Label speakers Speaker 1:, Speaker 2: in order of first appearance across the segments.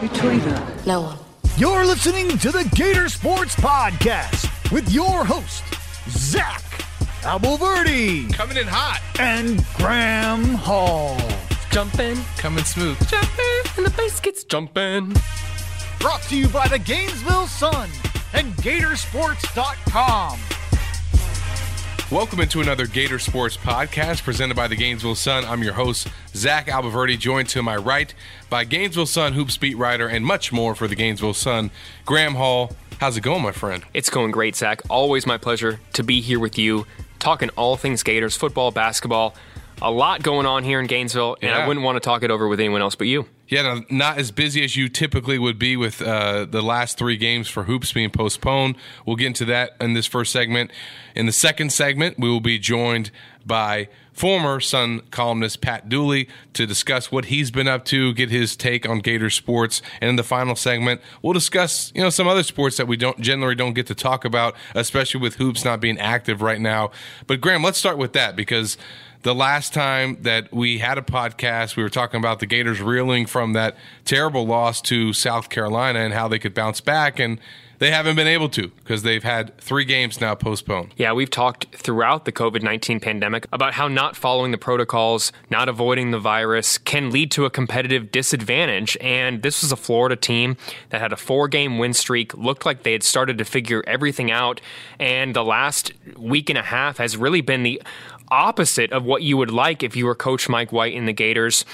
Speaker 1: Who told you that?
Speaker 2: No one.
Speaker 3: You're listening to the Gator Sports Podcast with your host, Zach Abolverdi
Speaker 4: Coming in hot.
Speaker 3: and Graham Hall.
Speaker 5: Jumping,
Speaker 4: Coming smooth.
Speaker 5: jumping, and the bass gets jumping.
Speaker 3: Brought to you by the Gainesville Sun and Gatorsports.com.
Speaker 4: Welcome into another Gator Sports podcast presented by the Gainesville Sun. I'm your host, Zach Abolverdi, joined to my right by Gainesville Sun hoops beat writer and much more for the Gainesville Sun, Graham Hall. How's it going, my friend?
Speaker 5: It's going great, Zach. Always my pleasure to be here with you, talking all things Gators, football, basketball. A lot going on here in Gainesville, and
Speaker 4: Yeah.
Speaker 5: I wouldn't want to talk it over with anyone else but you.
Speaker 4: Yeah, not as busy as you typically would be with uh, the last three games for hoops being postponed. We'll get into that in this first segment. In the second segment, we will be joined by former Sun columnist Pat Dooley to discuss what he's been up to, get his take on Gator sports. And in the final segment, we'll discuss you know some other sports that we don't generally don't get to talk about, especially with hoops not being active right now. But Graham, let's start with that because the last time that we had a podcast, we were talking about the Gators reeling from that terrible loss to South Carolina and how they could bounce back, and they haven't been able to because they've had three games now postponed.
Speaker 5: Yeah, we've talked throughout the COVID 19 pandemic about how not following the protocols, not avoiding the virus can lead to a competitive disadvantage. And this was a Florida team that had a four game win streak, looked like they had started to figure everything out. And the last week and a half has really been the opposite of what you would like if you were Coach Mike White in the Gators.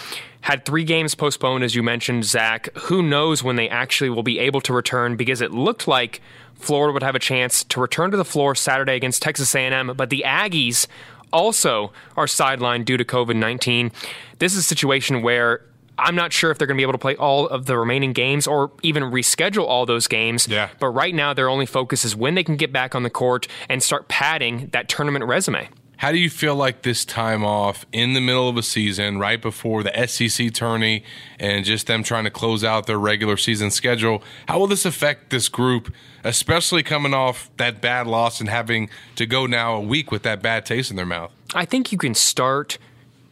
Speaker 5: Had three games postponed, as you mentioned, Zach. Who knows when they actually will be able to return because it looked like Florida would have a chance to return to the floor Saturday against Texas A&M, but the Aggies also are sidelined due to COVID-19. This is a situation where I'm not sure if they're going to be able to play all of the remaining games or even reschedule all those games.
Speaker 4: Yeah.
Speaker 5: But right now, their only focus is when they can get back on the court and start padding that tournament resume.
Speaker 4: How do you feel like this time off in the middle of a season, right before the SEC tourney, and just them trying to close out their regular season schedule? How will this affect this group, especially coming off that bad loss and having to go now a week with that bad taste in their mouth?
Speaker 5: I think you can start,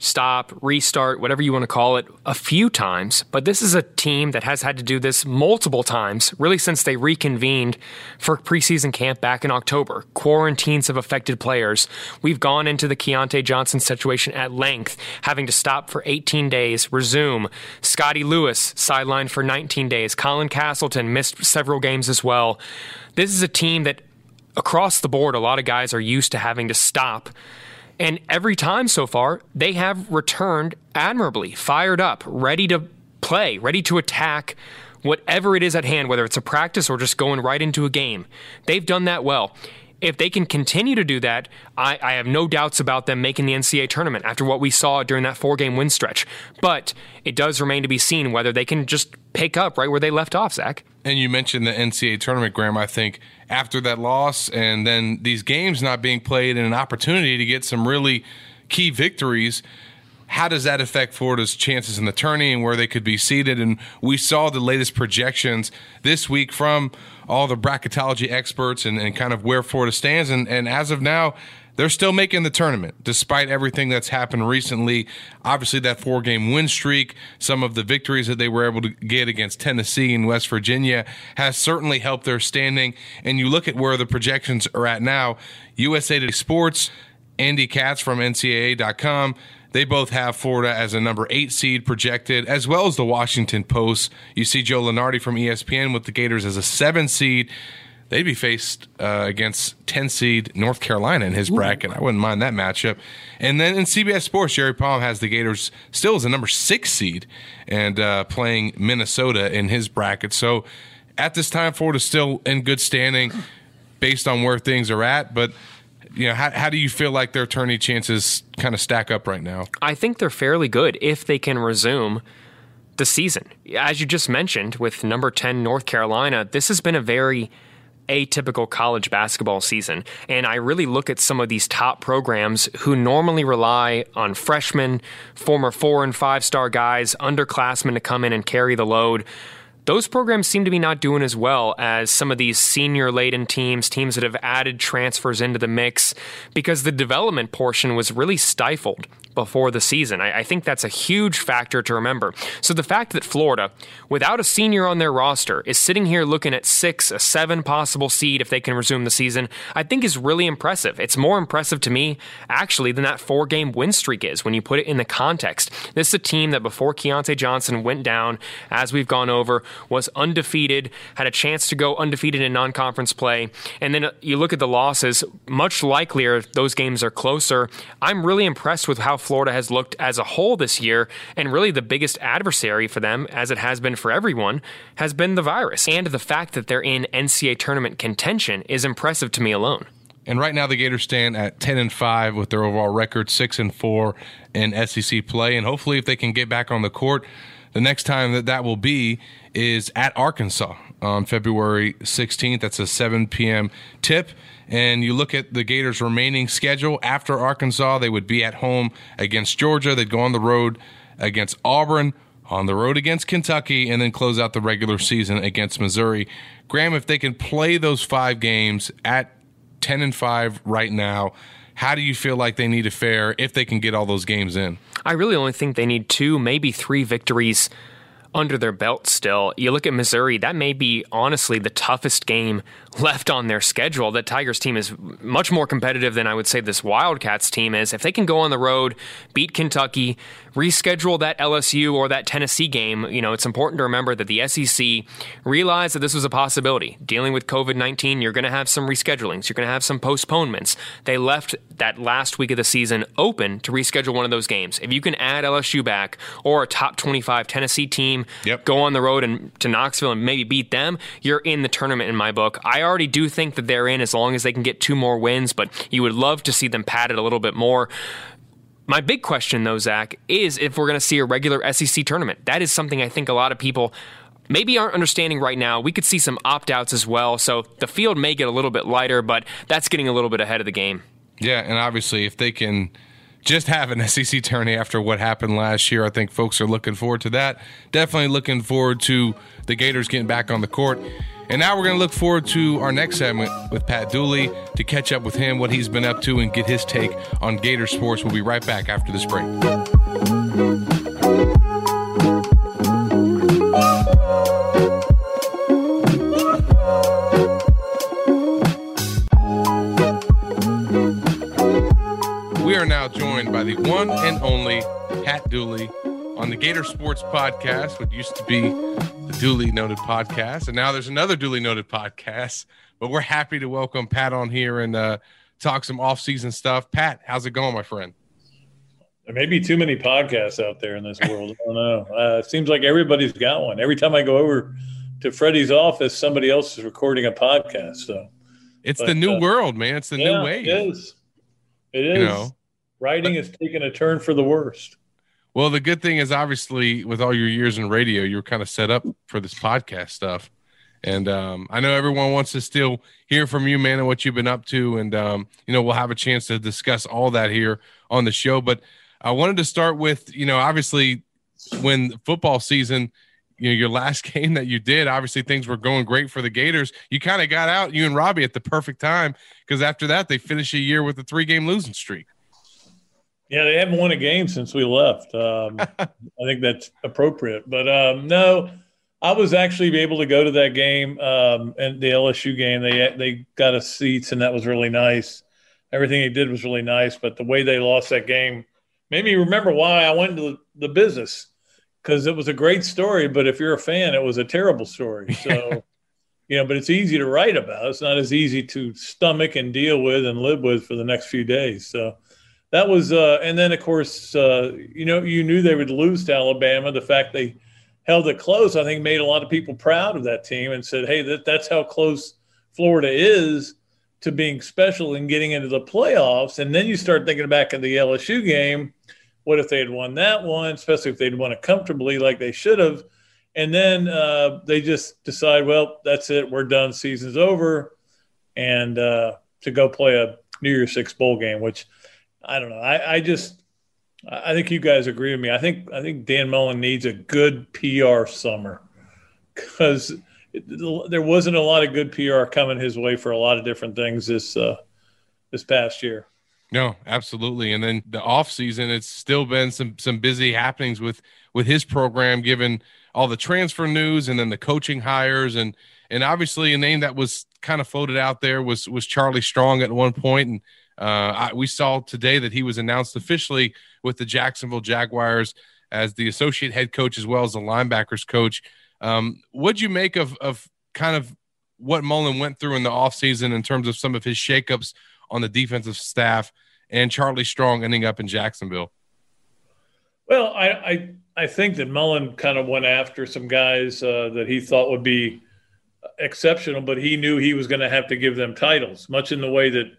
Speaker 5: stop, restart, whatever you want to call it, a few times. But this is a team that has had to do this multiple times, really since they reconvened for preseason camp back in October. Quarantines have affected players. We've gone into the Keyontae Johnson situation at length, having to stop for 18 days, resume. Scottie Lewis sidelined for 19 days. Colin Castleton missed several games as well. This is a team that across the board, a lot of guys are used to having to stop. And every time so far, they have returned admirably, fired up, ready to play, ready to attack whatever it is at hand, whether it's a practice or just going right into a game. They've done that well. If they can continue to do that, I, I have no doubts about them making the NCAA tournament after what we saw during that four game win stretch. But it does remain to be seen whether they can just pick up right where they left off, Zach.
Speaker 4: And you mentioned the NCAA tournament, Graham. I think after that loss and then these games not being played and an opportunity to get some really key victories, how does that affect Florida's chances in the tourney and where they could be seated? And we saw the latest projections this week from all the bracketology experts and, and kind of where Florida stands. And, and as of now, they're still making the tournament despite everything that's happened recently. Obviously, that four game win streak, some of the victories that they were able to get against Tennessee and West Virginia has certainly helped their standing. And you look at where the projections are at now USA Today Sports, Andy Katz from NCAA.com. They both have Florida as a number eight seed projected, as well as the Washington Post. You see Joe Lunardi from ESPN with the Gators as a seven seed. They'd be faced uh, against 10 seed North Carolina in his bracket. I wouldn't mind that matchup. And then in CBS Sports, Jerry Palm has the Gators still as a number six seed and uh, playing Minnesota in his bracket. So at this time, Florida's still in good standing based on where things are at. But you know, how, how do you feel like their tourney chances kind of stack up right now?
Speaker 5: I think they're fairly good if they can resume the season. As you just mentioned, with number 10 North Carolina, this has been a very atypical college basketball season. And I really look at some of these top programs who normally rely on freshmen, former four and five star guys, underclassmen to come in and carry the load. Those programs seem to be not doing as well as some of these senior laden teams, teams that have added transfers into the mix, because the development portion was really stifled before the season. I, I, think that's a huge factor to remember. So the fact that Florida, without a senior on their roster, is sitting here looking at six, a seven possible seed if they can resume the season, I think is really impressive. It's more impressive to me, actually, than that four game win streak is when you put it in the context. This is a team that before Keyontae Johnson went down, as we've gone over, was undefeated, had a chance to go undefeated in non conference play. And then you look at the losses, much likelier those games are closer. I'm really impressed with how Florida has looked as a whole this year, and really the biggest adversary for them, as it has been for everyone, has been the virus. And the fact that they're in NCAA tournament contention is impressive to me alone.
Speaker 4: And right now the Gators stand at 10 and 5 with their overall record 6 and 4 in SEC play and hopefully if they can get back on the court the next time that that will be is at Arkansas on February 16th. That's a 7 p.m. tip and you look at the Gators' remaining schedule after Arkansas, they would be at home against Georgia. They'd go on the road against Auburn, on the road against Kentucky, and then close out the regular season against Missouri. Graham, if they can play those five games at 10 and 5 right now, how do you feel like they need to fare if they can get all those games in?
Speaker 5: I really only think they need two, maybe three victories under their belt still. You look at Missouri, that may be honestly the toughest game left on their schedule. That Tigers team is much more competitive than I would say this Wildcats team is. If they can go on the road, beat Kentucky, reschedule that LSU or that Tennessee game, you know, it's important to remember that the SEC realized that this was a possibility. Dealing with COVID 19, you're going to have some reschedulings, you're going to have some postponements. They left that last week of the season open to reschedule one of those games. If you can add LSU back or a top 25 Tennessee team, yep. go on the road and to Knoxville and maybe beat them, you're in the tournament in my book. I I already do think that they're in as long as they can get two more wins, but you would love to see them padded a little bit more. My big question, though, Zach, is if we're going to see a regular SEC tournament. That is something I think a lot of people maybe aren't understanding right now. We could see some opt outs as well. So the field may get a little bit lighter, but that's getting a little bit ahead of the game.
Speaker 4: Yeah, and obviously, if they can just have an SEC tourney after what happened last year, I think folks are looking forward to that. Definitely looking forward to the Gators getting back on the court. And now we're going to look forward to our next segment with Pat Dooley to catch up with him, what he's been up to, and get his take on Gator sports. We'll be right back after this break. Joined by the one and only Pat Dooley on the Gator Sports Podcast, what used to be the duly noted podcast, and now there's another duly noted podcast. But we're happy to welcome Pat on here and uh, talk some off-season stuff. Pat, how's it going, my friend?
Speaker 1: There may be too many podcasts out there in this world. I don't know. Uh, it seems like everybody's got one. Every time I go over to Freddie's office, somebody else is recording a podcast. So
Speaker 4: it's but, the new uh, world, man. It's the yeah, new way.
Speaker 1: It is. It is. You know, Writing is taking a turn for the worst.
Speaker 4: Well, the good thing is obviously with all your years in radio, you're kind of set up for this podcast stuff. And um, I know everyone wants to still hear from you, man, and what you've been up to. And, um, you know, we'll have a chance to discuss all that here on the show. But I wanted to start with, you know, obviously when football season, you know, your last game that you did, obviously things were going great for the Gators. You kind of got out, you and Robbie, at the perfect time because after that, they finished a year with a three game losing streak.
Speaker 1: Yeah, they haven't won a game since we left. Um, I think that's appropriate. But um, no, I was actually able to go to that game um, and the LSU game. They they got us seats, and that was really nice. Everything they did was really nice, but the way they lost that game made me remember why I went into the business because it was a great story. But if you're a fan, it was a terrible story. So. you know, but it's easy to write about. It's not as easy to stomach and deal with and live with for the next few days. So that was, uh, and then of course, uh, you know, you knew they would lose to Alabama. The fact they held it close, I think, made a lot of people proud of that team and said, "Hey, that, that's how close Florida is to being special and getting into the playoffs." And then you start thinking back in the LSU game. What if they had won that one, especially if they'd won it comfortably like they should have? And then uh, they just decide, well, that's it, we're done, season's over, and uh, to go play a New Year's Six bowl game, which I don't know. I, I just I think you guys agree with me. I think I think Dan Mullen needs a good PR summer because there wasn't a lot of good PR coming his way for a lot of different things this uh, this past year.
Speaker 4: No, absolutely. And then the off season, it's still been some some busy happenings with with his program, given all the transfer news and then the coaching hires and and obviously a name that was kind of floated out there was was Charlie Strong at one point, and uh, I, we saw today that he was announced officially with the Jacksonville Jaguars as the associate head coach as well as the linebackers coach. Um, what'd you make of of kind of what Mullen went through in the offseason in terms of some of his shakeups on the defensive staff and Charlie Strong ending up in Jacksonville?
Speaker 1: Well, I I, I think that Mullen kind of went after some guys uh, that he thought would be exceptional, but he knew he was going to have to give them titles, much in the way that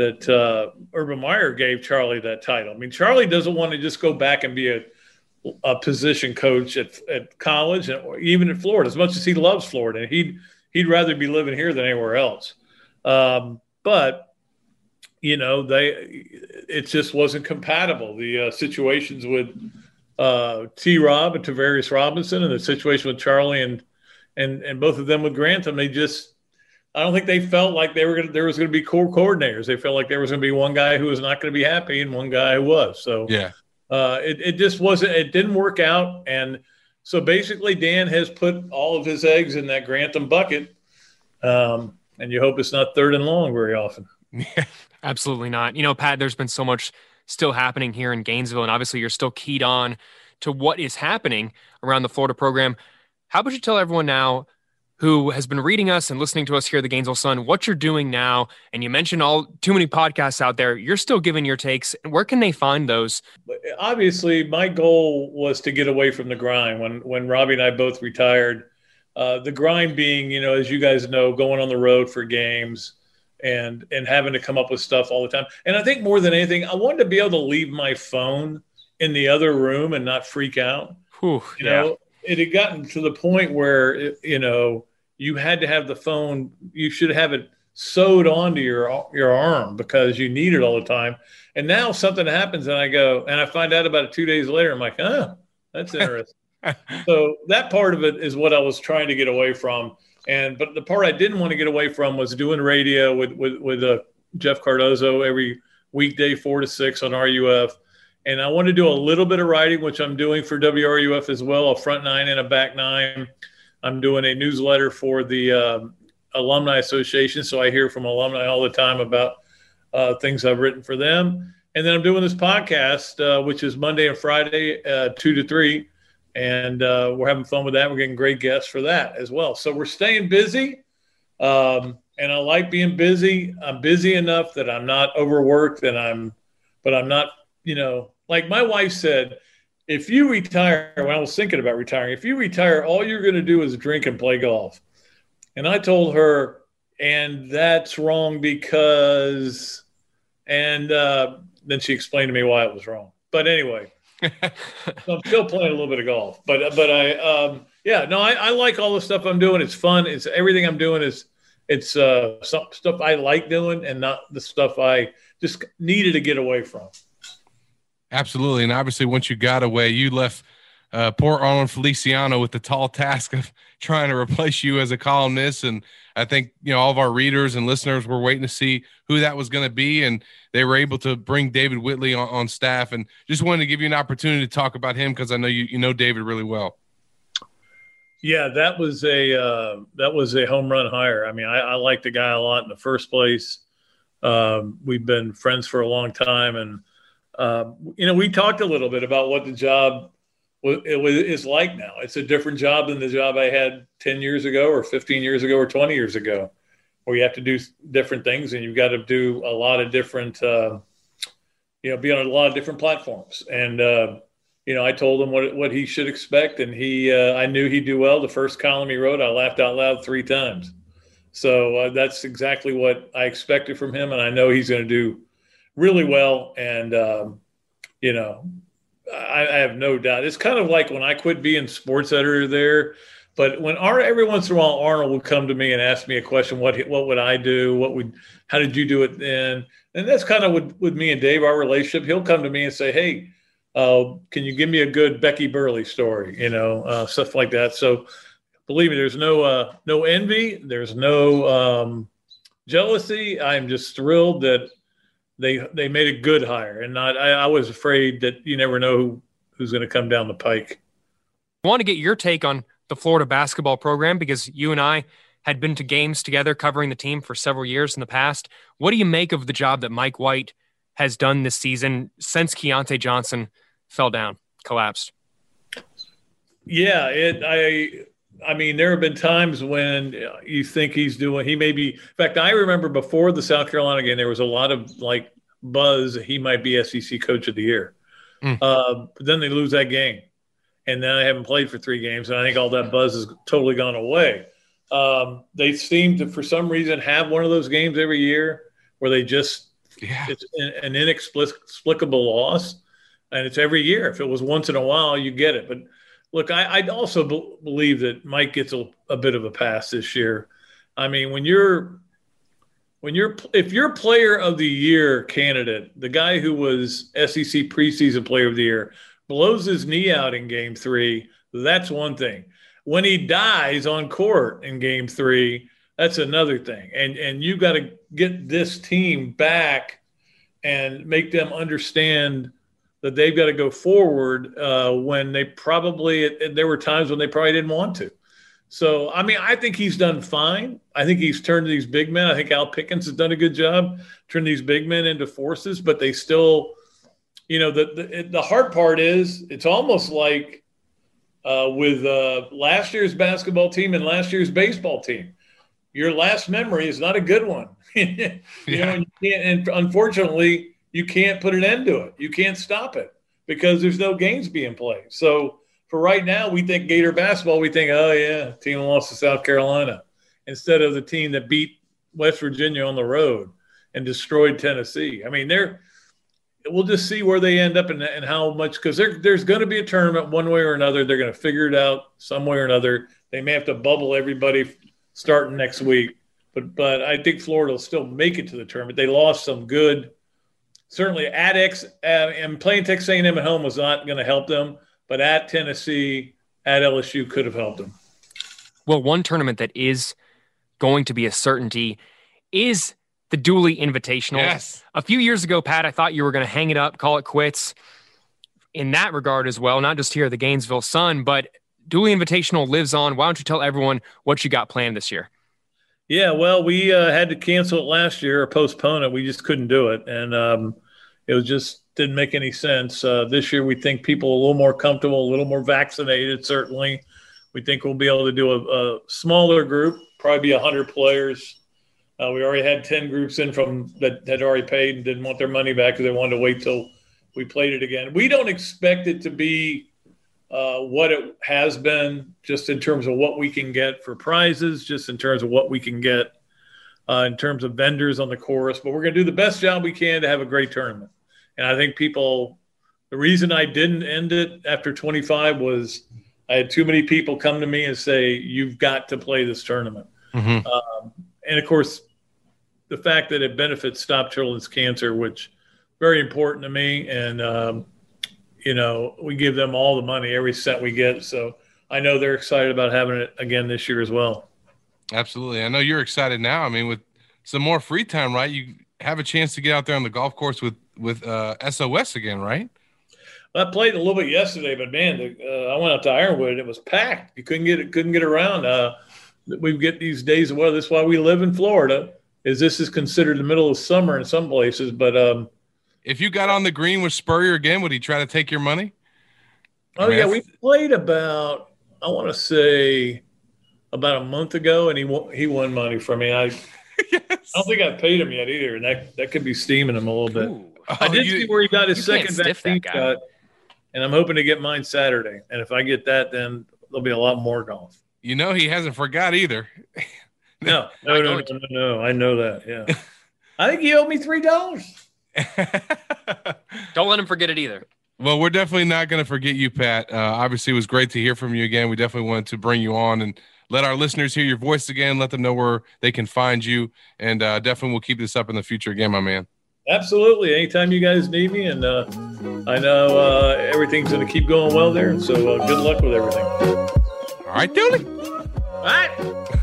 Speaker 1: that uh, Urban Meyer gave Charlie that title. I mean, Charlie doesn't want to just go back and be a a position coach at, at college and even in Florida. As much as he loves Florida, he'd he'd rather be living here than anywhere else. Um, but you know, they it just wasn't compatible. The uh, situations with uh, T. Rob and Travaris Robinson, and the situation with Charlie and and and both of them with Grantham, they just I don't think they felt like they were gonna, there was going to be core coordinators. They felt like there was going to be one guy who was not going to be happy and one guy who was. So
Speaker 4: yeah,
Speaker 1: uh, it it just wasn't. It didn't work out, and so basically Dan has put all of his eggs in that Grantham bucket, um, and you hope it's not third and long very often.
Speaker 5: Yeah, absolutely not. You know, Pat, there's been so much still happening here in Gainesville, and obviously you're still keyed on to what is happening around the Florida program. How about you tell everyone now who has been reading us and listening to us here at the Gainesville Sun what you're doing now? And you mentioned all too many podcasts out there. You're still giving your takes. Where can they find those?
Speaker 1: Obviously, my goal was to get away from the grind. When when Robbie and I both retired, uh, the grind being, you know, as you guys know, going on the road for games and and having to come up with stuff all the time. And I think more than anything, I wanted to be able to leave my phone in the other room and not freak out.
Speaker 5: Whew,
Speaker 1: you yeah. know, it had gotten to the point where you know you had to have the phone. You should have it sewed onto your your arm because you need it all the time. And now something happens, and I go and I find out about it two days later. I'm like, oh, that's interesting. so that part of it is what I was trying to get away from. And but the part I didn't want to get away from was doing radio with with with uh, Jeff Cardozo every weekday four to six on RUF and I want to do a little bit of writing, which I'm doing for WRUF as well, a front nine and a back nine. I'm doing a newsletter for the uh, Alumni Association, so I hear from alumni all the time about uh, things I've written for them. And then I'm doing this podcast, uh, which is Monday and Friday, uh, two to three, and uh, we're having fun with that. We're getting great guests for that as well. So we're staying busy, um, and I like being busy. I'm busy enough that I'm not overworked, and I'm, but I'm not you know, like my wife said, if you retire, when I was thinking about retiring, if you retire, all you're going to do is drink and play golf. And I told her, and that's wrong because, and uh, then she explained to me why it was wrong. But anyway, so I'm still playing a little bit of golf. But but I um, yeah no I, I like all the stuff I'm doing. It's fun. It's everything I'm doing is it's uh, some stuff I like doing and not the stuff I just needed to get away from.
Speaker 4: Absolutely. And obviously, once you got away, you left uh, poor Arnold Feliciano with the tall task of trying to replace you as a columnist. And I think, you know, all of our readers and listeners were waiting to see who that was going to be. And they were able to bring David Whitley on, on staff. And just wanted to give you an opportunity to talk about him because I know you, you know David really well.
Speaker 1: Yeah, that was a uh, that was a home run hire. I mean, I, I like the guy a lot in the first place. Um, we've been friends for a long time, and um, you know, we talked a little bit about what the job is like now. It's a different job than the job I had 10 years ago or 15 years ago or 20 years ago, where you have to do different things and you've got to do a lot of different, uh, you know, be on a lot of different platforms. And, uh, you know, I told him what, what he should expect. And he, uh, I knew he'd do well. The first column he wrote, I laughed out loud three times. So uh, that's exactly what I expected from him. And I know he's going to do really well. And, um, you know, I, I, have no doubt. It's kind of like when I quit being sports editor there. But when our, every once in a while Arnold would come to me and ask me a question, what what would I do? What would how did you do it then? And that's kind of with, with me and Dave, our relationship. He'll come to me and say, Hey, uh, can you give me a good Becky Burleigh story? You know, uh, stuff like that. So believe me, there's no uh, no envy, there's no um, jealousy. I'm just thrilled that they they made a good hire, and not. I, I was afraid that you never know who, who's going to come down the pike.
Speaker 5: I want to get your take on the Florida basketball program because you and I had been to games together covering the team for several years in the past. What do you make of the job that Mike White has done this season since Keyontae Johnson fell down, collapsed?
Speaker 1: Yeah, it. I. I mean, there have been times when you think he's doing. He may be. In fact, I remember before the South Carolina game, there was a lot of like buzz. He might be SEC Coach of the Year. Mm. Uh, but then they lose that game, and then I haven't played for three games, and I think all that buzz has totally gone away. Um, they seem to, for some reason, have one of those games every year where they just yeah. it's an inexplicable loss, and it's every year. If it was once in a while, you get it. But look, I, I also believe that Mike gets a, a bit of a pass this year. I mean, when you're when you're if you're player of the year candidate, the guy who was SEC preseason player of the year blows his knee out in game three, that's one thing when he dies on court in game three, that's another thing. And and you've got to get this team back and make them understand that they've got to go forward uh, when they probably there were times when they probably didn't want to. So I mean, I think he's done fine. I think he's turned these big men. I think Al Pinkins has done a good job turning these big men into forces, but they still, you know, the the, the hard part is it's almost like uh, with uh, last year's basketball team and last year's baseball team. Your last memory is not a good one. you yeah. know, and, and unfortunately, you can't put an end to it. You can't stop it because there's no games being played. So for right now, we think Gator basketball. We think, oh yeah, team lost to South Carolina instead of the team that beat West Virginia on the road and destroyed Tennessee. I mean, they're we'll just see where they end up and, and how much because there's going to be a tournament one way or another. They're going to figure it out some way or another. They may have to bubble everybody starting next week, but but I think Florida will still make it to the tournament. They lost some good, certainly at X uh, and playing Texas A&M at home was not going to help them, but at Tennessee, at LSU could have helped them.
Speaker 5: Well, one tournament that is going to be a certainty is the Dooley Invitational.
Speaker 4: Yes.
Speaker 5: A few years ago, Pat, I thought you were going to hang it up, call it quits in that regard as well, not just here at the Gainesville Sun, but Dooley Invitational lives on. Why don't you tell everyone what you got planned this year?
Speaker 1: Yeah, well, we uh, had to cancel it last year or postpone it. We just couldn't do it. And um, it was just didn't make any sense. Uh, this year, we think people are a little more comfortable, a little more vaccinated, certainly. We think we'll be able to do a, a smaller group, probably be 100 players uh, we already had 10 groups in from that had already paid and didn't want their money back because they wanted to wait till we played it again. We don't expect it to be uh, what it has been, just in terms of what we can get for prizes, just in terms of what we can get uh, in terms of vendors on the course. But we're going to do the best job we can to have a great tournament. And I think people, the reason I didn't end it after 25 was I had too many people come to me and say, You've got to play this tournament. Mm-hmm. Um, and of course, the fact that it benefits Stop Children's Cancer, which very important to me, and um, you know we give them all the money, every cent we get. So I know they're excited about having it again this year as well.
Speaker 4: Absolutely, I know you're excited now. I mean, with some more free time, right? You have a chance to get out there on the golf course with with uh, SOS again, right?
Speaker 1: I played a little bit yesterday, but man, the, uh, I went out to Ironwood. It was packed. You couldn't get it. Couldn't get around. Uh, we get these days of weather. That's why we live in Florida is this is considered the middle of summer in some places. But um,
Speaker 4: if you got on the green with Spurrier again, would he try to take your money?
Speaker 1: Oh yeah, we played about I want to say about a month ago, and he won, he won money from me. I yes. I don't think I paid him yet either, and that that could be steaming him a little bit. Ooh. I oh, did oh, you, see where he got his second vaccine cut, and I'm hoping to get mine Saturday. And if I get that, then there'll be a lot more golf.
Speaker 4: You know, he hasn't forgot either.
Speaker 1: No, no, no, no, no, no. I know that. Yeah. I think he owed me three dollars.
Speaker 5: Don't let him forget it either.
Speaker 4: Well, we're definitely not going to forget you, Pat. Uh, obviously, it was great to hear from you again. We definitely wanted to bring you on and let our listeners hear your voice again. Let them know where they can find you, and uh, definitely we'll keep this up in the future again, my man.
Speaker 1: Absolutely. Anytime you guys need me, and uh, I know uh, everything's going to keep going well there. So uh, good luck with everything.
Speaker 4: All right, Dooley.
Speaker 5: What?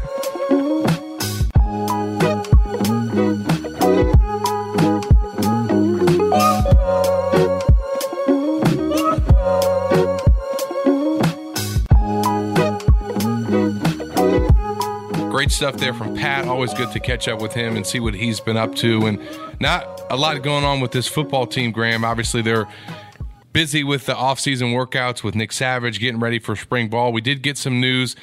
Speaker 4: Great stuff there from Pat. Always good to catch up with him and see what he's been up to. And not a lot going on with this football team, Graham. Obviously, they're busy with the offseason workouts with Nick Savage getting ready for spring ball. We did get some news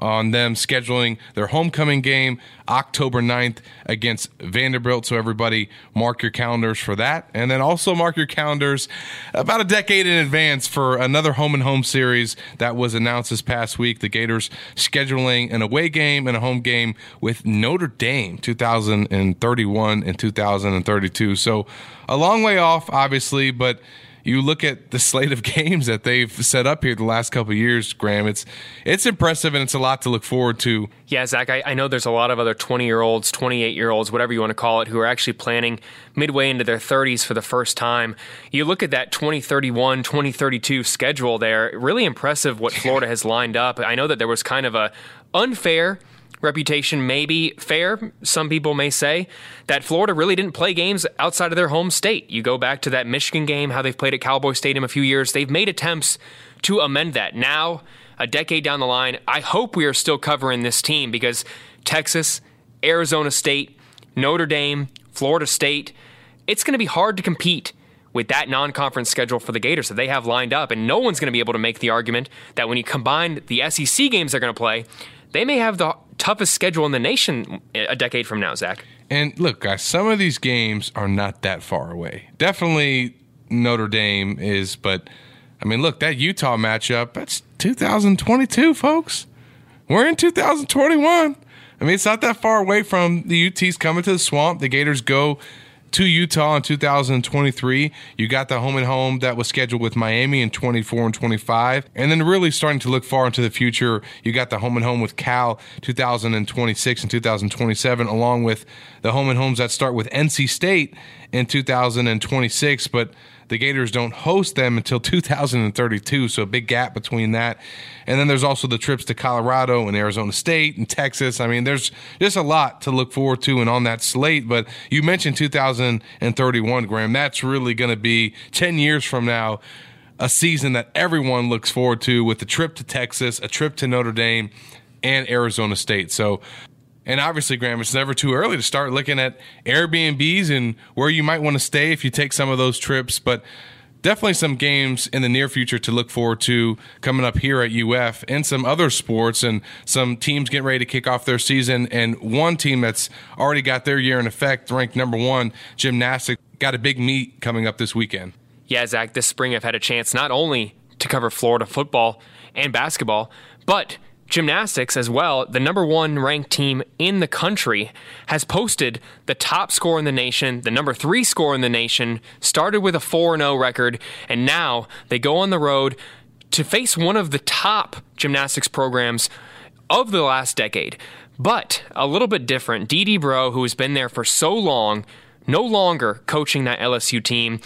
Speaker 4: on them scheduling their homecoming game October 9th against Vanderbilt. So, everybody, mark your calendars for that. And then also mark your calendars about a decade in advance for another home and home series that was announced this past week. The Gators scheduling an away game and a home game with Notre Dame 2031 and 2032. So, a long way off, obviously, but you look at the slate of games that they've set up here the last couple years, Graham. It's it's impressive and it's a lot to look forward to.
Speaker 5: Yeah, Zach, I, I know there's a lot of other 20 year olds, 28 year olds, whatever you want to call it, who are actually planning midway into their 30s for the first time. You look at that 2031, 2032 schedule there, really impressive what Florida has lined up. I know that there was kind of a unfair reputation may be fair, some people may say, that Florida really didn't play games outside of their home state. You go back to that Michigan game, how they've played at Cowboy Stadium a few years, they've made attempts to amend that. Now, a decade down the line, I hope we are still covering this team because Texas, Arizona State, Notre Dame, Florida State, it's going to be hard to compete with that non conference schedule for the Gators that they have lined up. And no one's going to be able to make the argument that when you combine the SEC games they're going to play, they may have the toughest schedule in the nation a decade from now, Zach.
Speaker 4: And look, guys, some of these games are not that far away. Definitely Notre Dame is, but I mean, look, that Utah matchup, that's 2022, folks. We're in 2021. I mean, it's not that far away from the Utes coming to the swamp. The Gators go to Utah in 2023. You got the home and home that was scheduled with Miami in 24 and 25. And then really starting to look far into the future, you got the home and home with Cal 2026 and 2027, along with the home and homes that start with NC State in 2026. But the Gators don't host them until 2032, so a big gap between that. And then there's also the trips to Colorado and Arizona State and Texas. I mean, there's just a lot to look forward to and on that slate. But you mentioned 2031, Graham. That's really going to be 10 years from now, a season that everyone looks forward to with a trip to Texas, a trip to Notre Dame, and Arizona State. So and obviously, Graham, it's never too early to start looking at Airbnbs and where you might want to stay if you take some of those trips. But definitely some games in the near future to look forward to coming up here at UF and some other sports and some teams getting ready to kick off their season. And one team that's already got their year in effect, ranked number one, gymnastics, got a big meet coming up this weekend.
Speaker 5: Yeah, Zach, this spring I've had a chance not only to cover Florida football and basketball, but gymnastics as well, the number one ranked team in the country, has posted the top score in the nation, the number three score in the nation, started with a 4 0 record, and now they go on the road to face one of the top gymnastics programs of the last decade. But a little bit different. D-D Breaux, who has been there for so long, no longer coaching that LSU team.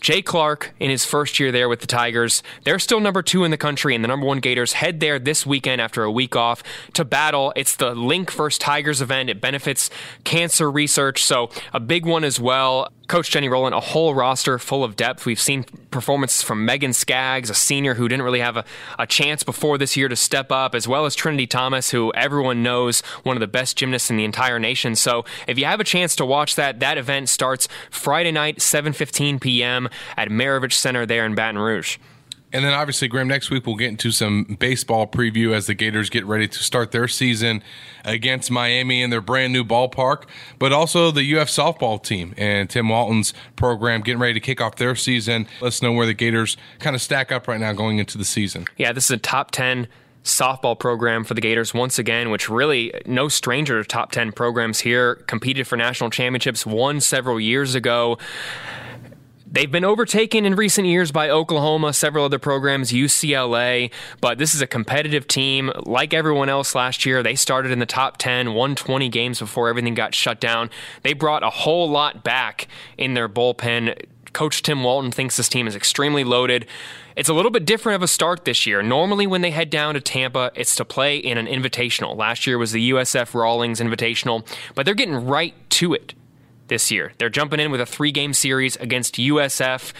Speaker 5: Jay Clark in his first year there with the Tigers. They're still number two in the country, and the number one Gators head there this weekend after a week off to battle. It's the Link First Tigers event. It benefits cancer research, so a big one as well. Coach Jenny Rowland, a whole roster full of depth. We've seen performances from Megan Skaggs, a senior who didn't really have a, a chance before this year to step up, as well as Trinity Thomas, who everyone knows one of the best gymnasts in the entire nation. So if you have a chance to watch that, that event starts Friday night, 7:15 p.m. at Maravich Center there in Baton Rouge.
Speaker 4: And then obviously, Graham, next week we'll get into some baseball preview as the Gators get ready to start their season against Miami in their brand new ballpark, but also the UF softball team and Tim Walton's program getting ready to kick off their season. Let's know where the Gators kind of stack up right now going into the season.
Speaker 5: Yeah, this is a top 10 softball program for the Gators once again, which really no stranger to top 10 programs here. Competed for national championships, won several years ago. They've been overtaken in recent years by Oklahoma, several other programs, UCLA, but this is a competitive team. Like everyone else last year, they started in the top 10, won 20 games before everything got shut down. They brought a whole lot back in their bullpen. Coach Tim Walton thinks this team is extremely loaded. It's a little bit different of a start this year. Normally, when they head down to Tampa, it's to play in an invitational. Last year was the USF Rawlings Invitational, but they're getting right to it this year. They're jumping in with a three game series against USF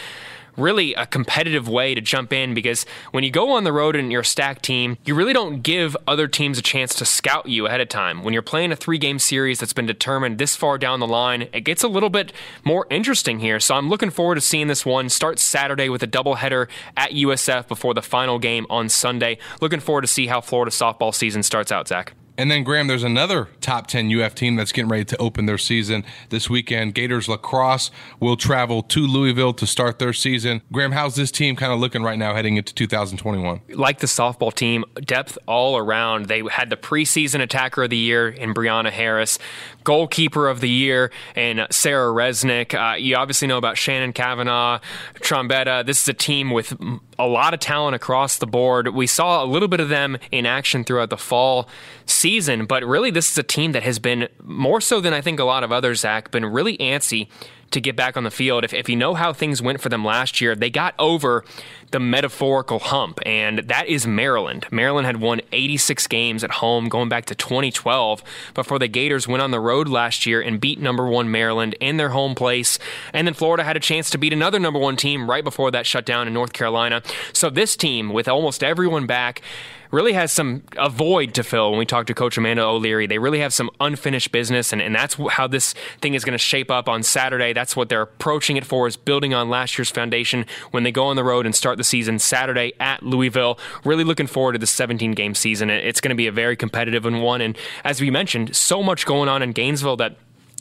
Speaker 5: really a competitive way to jump in because when you go on the road and you're a stacked team, you really don't give other teams a chance to scout you ahead of time. When you're playing a three game series that's been determined this far down the line, it gets a little bit more interesting here. So I'm looking forward to seeing this one start Saturday with a doubleheader at USF before the final game on Sunday. Looking forward to see how Florida softball season starts out, Zach.
Speaker 4: And then, Graham, there's another top 10 UF team that's getting ready to open their season this weekend. Gators lacrosse will travel to Louisville to start their season. Graham, how's this team kind of looking right now heading into 2021?
Speaker 5: Like the softball team, depth all around. They had the preseason attacker of the year in Brianna Harris, goalkeeper of the year in Sarah Resnick. Uh, you obviously know about Shannon Kavanagh, Trombetta. This is a team with a lot of talent across the board. We saw a little bit of them in action throughout the fall season, but really this is a team that has been more so than I think a lot of others, Zach, been really antsy to get back on the field. If, if you know how things went for them last year, they got over the metaphorical hump, and that is Maryland. Maryland had won 86 games at home going back to 2012 before the Gators went on the road last year and beat number one Maryland in their home place. And then Florida had a chance to beat another number one team right before that shutdown in North Carolina. So this team, with almost everyone back, really has some a void to fill when we talk to Coach Amanda O'Leary. They really have some unfinished business, and, and that's how this thing is going to shape up on Saturday. That's what they're approaching it for, is building on last year's foundation when they go on the road and start the season Saturday at Louisville. Really looking forward to the 17 game season. It's going to be a very competitive one, and as we mentioned, so much going on in Gainesville that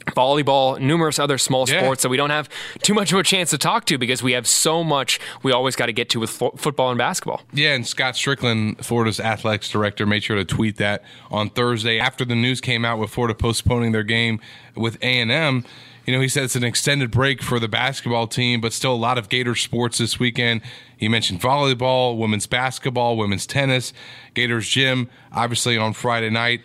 Speaker 5: volleyball, numerous other small yeah. sports that we don't have too much of a chance to talk to because we have so much we always got to get to with fo- football and basketball.
Speaker 4: Yeah, and Scott Stricklin, Florida's athletics director, made sure to tweet that on Thursday after the news came out with Florida postponing their game with A&M. You know, he said it's an extended break for the basketball team, but still a lot of Gator sports this weekend. He mentioned volleyball, women's basketball, women's tennis, Gators gym, obviously on Friday night.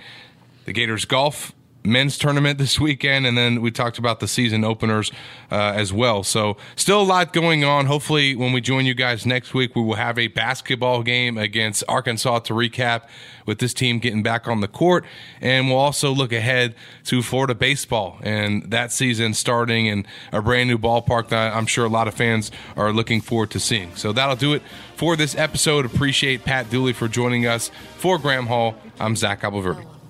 Speaker 4: The Gators golf men's tournament this weekend, and then we talked about the season openers uh, as well. So, still a lot going on. Hopefully, when we join you guys next week, we will have a basketball game against Arkansas to recap with this team getting back on the court. And we'll also look ahead to Florida baseball and that season starting in a brand new ballpark that I'm sure a lot of fans are looking forward to seeing. So, that'll do it for this episode. Appreciate Pat Dooley for joining us. For Graham Hall, I'm Zach Abolverdi.